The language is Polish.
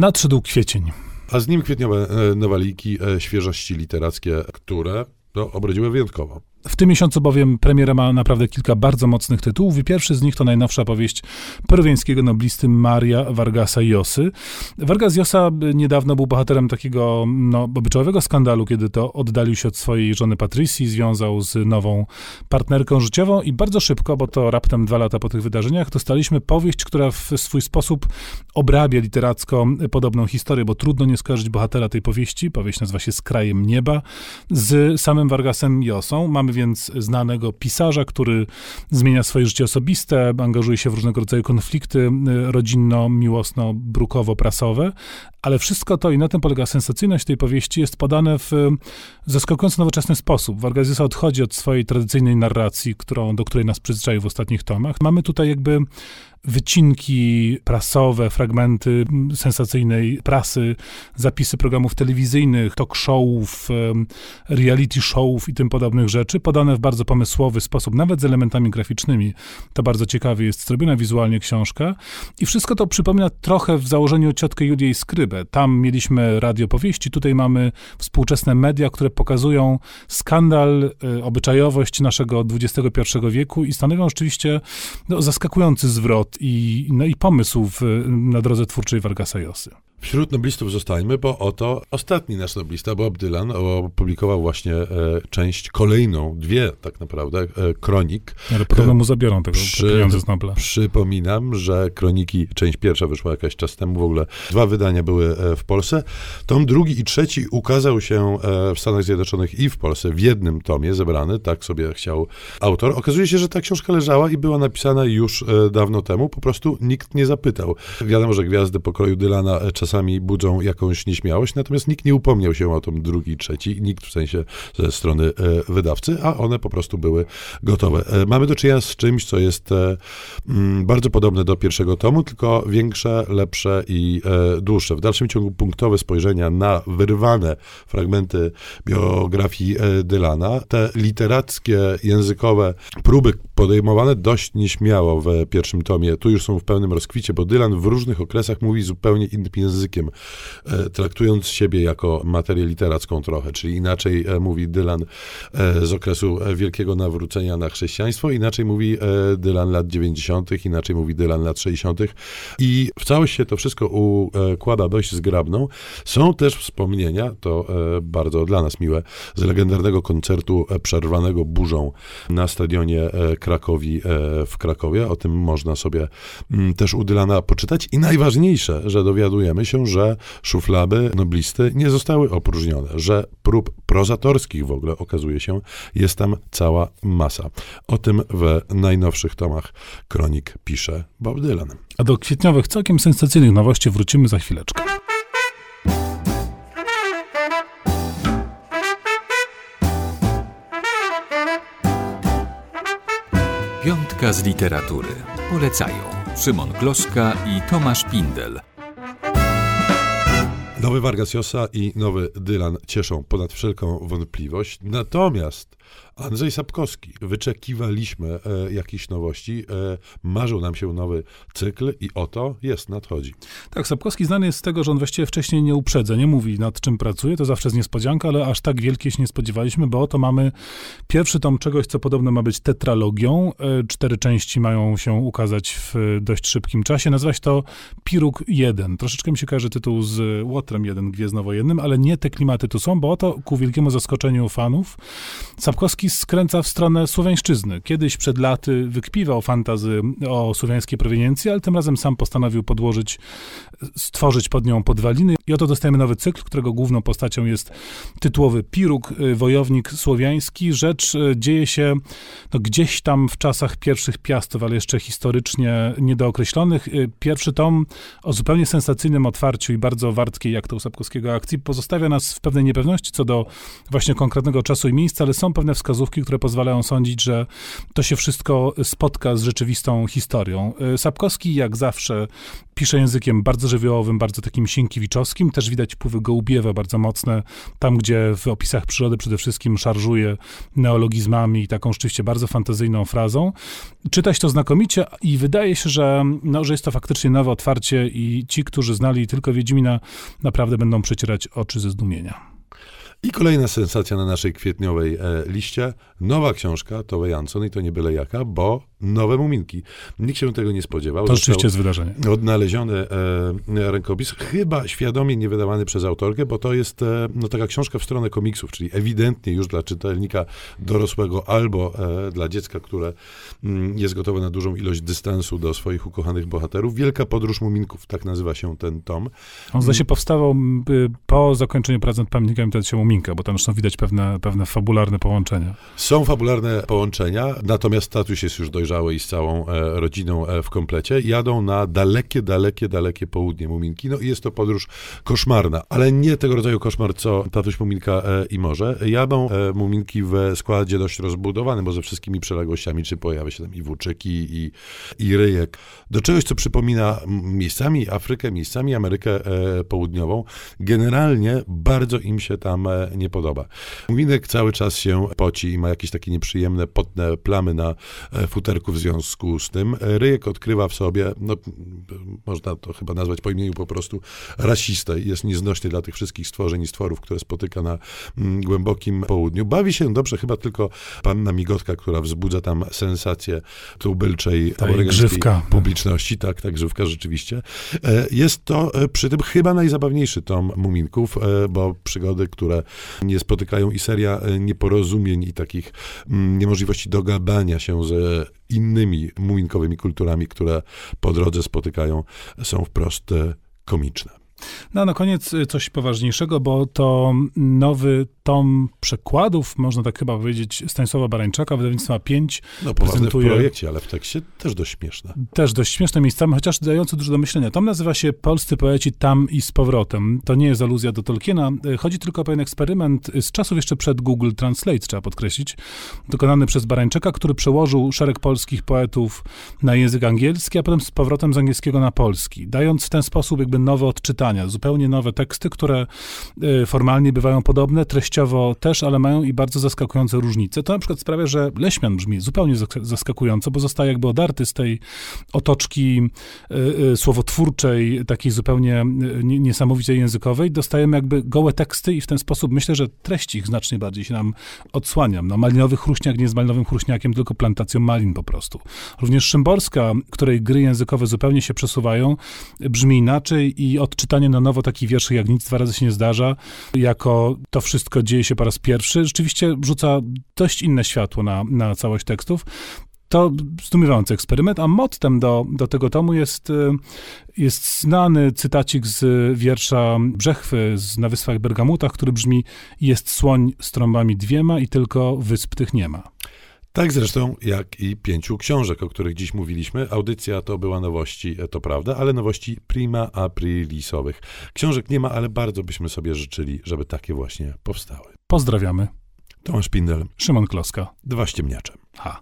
Nadszedł kwiecień. A z nim kwietniowe e, nowaliki e, świeżości literackie, które no, obrodziły wyjątkowo. W tym miesiącu bowiem premiera ma naprawdę kilka bardzo mocnych tytułów i pierwszy z nich to najnowsza powieść peruwiańskiego noblisty Maria Vargasa Llosy. Vargas Llosa niedawno był bohaterem takiego no, obyczajowego skandalu, kiedy to oddalił się od swojej żony Patricji, związał z nową partnerką życiową i bardzo szybko, bo to raptem dwa lata po tych wydarzeniach, dostaliśmy powieść, która w swój sposób obrabia literacko podobną historię, bo trudno nie skojarzyć bohatera tej powieści. Powieść nazywa się Z krajem nieba, z samym Vargasem Llosą. Mamy Mamy więc znanego pisarza, który zmienia swoje życie osobiste, angażuje się w różnego rodzaju konflikty y, rodzinno-miłosno-brukowo-prasowe, ale wszystko to, i na tym polega sensacyjność tej powieści, jest podane w zaskakująco nowoczesny sposób. Vargas odchodzi od swojej tradycyjnej narracji, którą, do której nas przyzwyczaił w ostatnich tomach. Mamy tutaj jakby wycinki prasowe, fragmenty sensacyjnej prasy, zapisy programów telewizyjnych, talk showów, reality showów i tym podobnych rzeczy, podane w bardzo pomysłowy sposób, nawet z elementami graficznymi. To bardzo ciekawie jest zrobiona wizualnie książka. I wszystko to przypomina trochę w założeniu ciotkę Julię Skrybę. Tam mieliśmy radio powieści, tutaj mamy współczesne media, które pokazują skandal, e, obyczajowość naszego XXI wieku i stanowią rzeczywiście no, zaskakujący zwrot i, no i pomysłów na drodze twórczej Vargasa Josy. Wśród noblistów zostańmy, bo oto ostatni nasz noblista, Bob Dylan, opublikował właśnie e, część kolejną, dwie tak naprawdę, e, kronik. Ale podobno mu zabiorą tego Przy, pieniądze z Nobla. Przypominam, że kroniki, część pierwsza wyszła jakiś czas temu, w ogóle dwa wydania były e, w Polsce. Tom drugi i trzeci ukazał się e, w Stanach Zjednoczonych i w Polsce w jednym tomie zebrany, tak sobie chciał autor. Okazuje się, że ta książka leżała i była napisana już e, dawno temu, po prostu nikt nie zapytał. Wiadomo, że gwiazdy pokroju Dylana czasami czasami budzą jakąś nieśmiałość, natomiast nikt nie upomniał się o tom drugi, trzeci, nikt w sensie ze strony e, wydawcy, a one po prostu były gotowe. E, mamy do czynienia z czymś, co jest e, mm, bardzo podobne do pierwszego tomu, tylko większe, lepsze i dłuższe. W dalszym ciągu punktowe spojrzenia na wyrwane fragmenty biografii Dylana, te literackie, językowe próby podejmowane dość nieśmiało w pierwszym tomie, tu już są w pełnym rozkwicie, bo Dylan w różnych okresach mówi zupełnie innym językiem językiem, e, traktując siebie jako materię literacką trochę, czyli inaczej e, mówi Dylan e, z okresu wielkiego nawrócenia na chrześcijaństwo, inaczej mówi Dylan lat 90., inaczej mówi Dylan lat 60. I w całość się to wszystko układa dość zgrabną. Są też wspomnienia, to bardzo dla nas miłe, z legendarnego koncertu przerwanego burzą na stadionie Krakowi w Krakowie. O tym można sobie mm, też u Dylana poczytać. I najważniejsze, że dowiadujemy się, że szuflady noblisty nie zostały opróżnione, że prób prozatorskich w ogóle okazuje się, jest tam cała masa. O tym w najnowszych tomach kronik pisze Bob Dylan. A do kwietniowych, całkiem sensacyjnych nowości wrócimy za chwileczkę. Piątka z literatury. Polecają Szymon Gloszka i Tomasz Pindel. Nowy Vargas Llosa i nowy Dylan cieszą ponad wszelką wątpliwość. Natomiast Andrzej Sapkowski. Wyczekiwaliśmy e, jakichś nowości. E, marzył nam się nowy cykl i oto jest, nadchodzi. Tak, Sapkowski znany jest z tego, że on właściwie wcześniej nie uprzedza, nie mówi nad czym pracuje, to zawsze jest niespodzianka, ale aż tak wielkie się nie spodziewaliśmy, bo oto mamy pierwszy tom czegoś, co podobno ma być tetralogią. E, cztery części mają się ukazać w dość szybkim czasie. Nazywa się to Piruk 1. Troszeczkę mi się kojarzy tytuł z Łotrem 1, Gwiezdnowojennym, ale nie te klimaty tu są, bo oto ku wielkiemu zaskoczeniu fanów Sapkowski skręca w stronę słowiańszczyzny. Kiedyś przed laty wykpiwał fantazy o słowiańskiej proweniencji, ale tym razem sam postanowił podłożyć, stworzyć pod nią podwaliny. I oto dostajemy nowy cykl, którego główną postacią jest tytułowy Piruk, y, wojownik słowiański. Rzecz y, dzieje się no, gdzieś tam w czasach pierwszych piastów, ale jeszcze historycznie niedookreślonych. Y, pierwszy tom o zupełnie sensacyjnym otwarciu i bardzo wartkiej, jak to u Sapkowskiego akcji, pozostawia nas w pewnej niepewności co do właśnie konkretnego czasu i miejsca, ale są pewne pewne wskazówki, które pozwalają sądzić, że to się wszystko spotka z rzeczywistą historią. E, Sapkowski, jak zawsze, pisze językiem bardzo żywiołowym, bardzo takim sienkiewiczowskim. Też widać wpływy gołubiewe bardzo mocne, tam gdzie w opisach przyrody przede wszystkim szarżuje neologizmami i taką rzeczywiście bardzo fantazyjną frazą. Czytać to znakomicie i wydaje się, że, no, że jest to faktycznie nowe otwarcie i ci, którzy znali tylko Wiedźmina, naprawdę będą przecierać oczy ze zdumienia. I kolejna sensacja na naszej kwietniowej e, liście. Nowa książka Tove Jansson i to nie byle jaka, bo nowe muminki. Nikt się tego nie spodziewał. To rzeczywiście jest wydarzenie. Odnaleziony e, rękopis, chyba świadomie nie wydawany przez autorkę, bo to jest e, no, taka książka w stronę komiksów, czyli ewidentnie już dla czytelnika dorosłego albo e, dla dziecka, które mm, jest gotowe na dużą ilość dystansu do swoich ukochanych bohaterów. Wielka podróż muminków, tak nazywa się ten tom. On zdaje się powstawał y, po zakończeniu prac nad pamiętnikami się Muminka, bo tam zresztą widać pewne, pewne fabularne połączenia. Są fabularne połączenia, natomiast tatuś jest już dojrzały i z całą e, rodziną e, w komplecie. Jadą na dalekie, dalekie, dalekie południe Muminki. No i jest to podróż koszmarna, ale nie tego rodzaju koszmar, co tatuś Muminka e, i może. Jadą e, Muminki w składzie dość rozbudowanym, bo ze wszystkimi przeległościami, czy pojawia się tam i włóczyki, i, i ryjek. Do czegoś, co przypomina miejscami Afrykę, miejscami Amerykę e, Południową. Generalnie bardzo im się tam nie podoba. Muminek cały czas się poci i ma jakieś takie nieprzyjemne, potne plamy na e, futerku w związku z tym. Ryjek odkrywa w sobie, no, można to chyba nazwać po imieniu po prostu rasistę. Jest nieznośny dla tych wszystkich stworzeń i stworów, które spotyka na mm, głębokim południu. Bawi się dobrze chyba tylko panna Migotka, która wzbudza tam sensację tubylczej grzywka. publiczności. Tak, tak, grzywka rzeczywiście. E, Jest to e, przy tym chyba najzabawniejszy tom Muminków, bo przygody, które nie spotykają i seria e, nieporozumień i takich mm, niemożliwości dogadania się ze innymi muminkowymi kulturami, które po drodze spotykają, są wprost e, komiczne. No a na koniec y, coś poważniejszego, bo to nowy tom przekładów, można tak chyba powiedzieć, Stanisława Barańczaka, wydawnictwa 5. No poważne w prezentuje- projekcie, ale w tekście też dość śmieszne. Też dość śmieszne miejscami, chociaż dające dużo do myślenia. Tom nazywa się Polscy poeci tam i z powrotem. To nie jest aluzja do Tolkiena. Y, Chodzi tylko o pewien eksperyment y, z czasów jeszcze przed Google Translate, trzeba podkreślić, dokonany przez Barańczaka, który przełożył szereg polskich poetów na język angielski, a potem z powrotem z angielskiego na polski, dając w ten sposób jakby nowe zupełnie nowe teksty, które y, formalnie bywają podobne, treściowo też, ale mają i bardzo zaskakujące różnice. To na przykład sprawia, że Leśmian brzmi zupełnie zaskakująco, bo zostaje jakby odarty z tej otoczki y, y, słowotwórczej, takiej zupełnie nie- niesamowicie językowej. Dostajemy jakby gołe teksty i w ten sposób myślę, że treść ich znacznie bardziej się nam odsłania. No, malinowy chruśniak nie jest malinowym chruśniakiem, tylko plantacją malin po prostu. Również Szymborska, której gry językowe zupełnie się przesuwają, brzmi inaczej i odczytanie na nowo takich wierszy jak nic dwa razy się nie zdarza, jako to wszystko dzieje się po raz pierwszy, rzeczywiście rzuca dość inne światło na, na całość tekstów. To zdumiewający eksperyment, a mottem do, do tego tomu jest, y, jest znany cytacik z wiersza Brzechwy z, na Wyspach Bergamutach, który brzmi jest słoń z trąbami dwiema i tylko wysp tych nie ma. Tak zresztą jak i pięciu książek, o których dziś mówiliśmy. Audycja to była nowości, e, to prawda, ale nowości prima aprilisowych. Książek nie ma, ale bardzo byśmy sobie życzyli, żeby takie właśnie powstały. Pozdrawiamy. Tomasz Pindel, Szymon Kloska. dwa ściemniacze. Ha.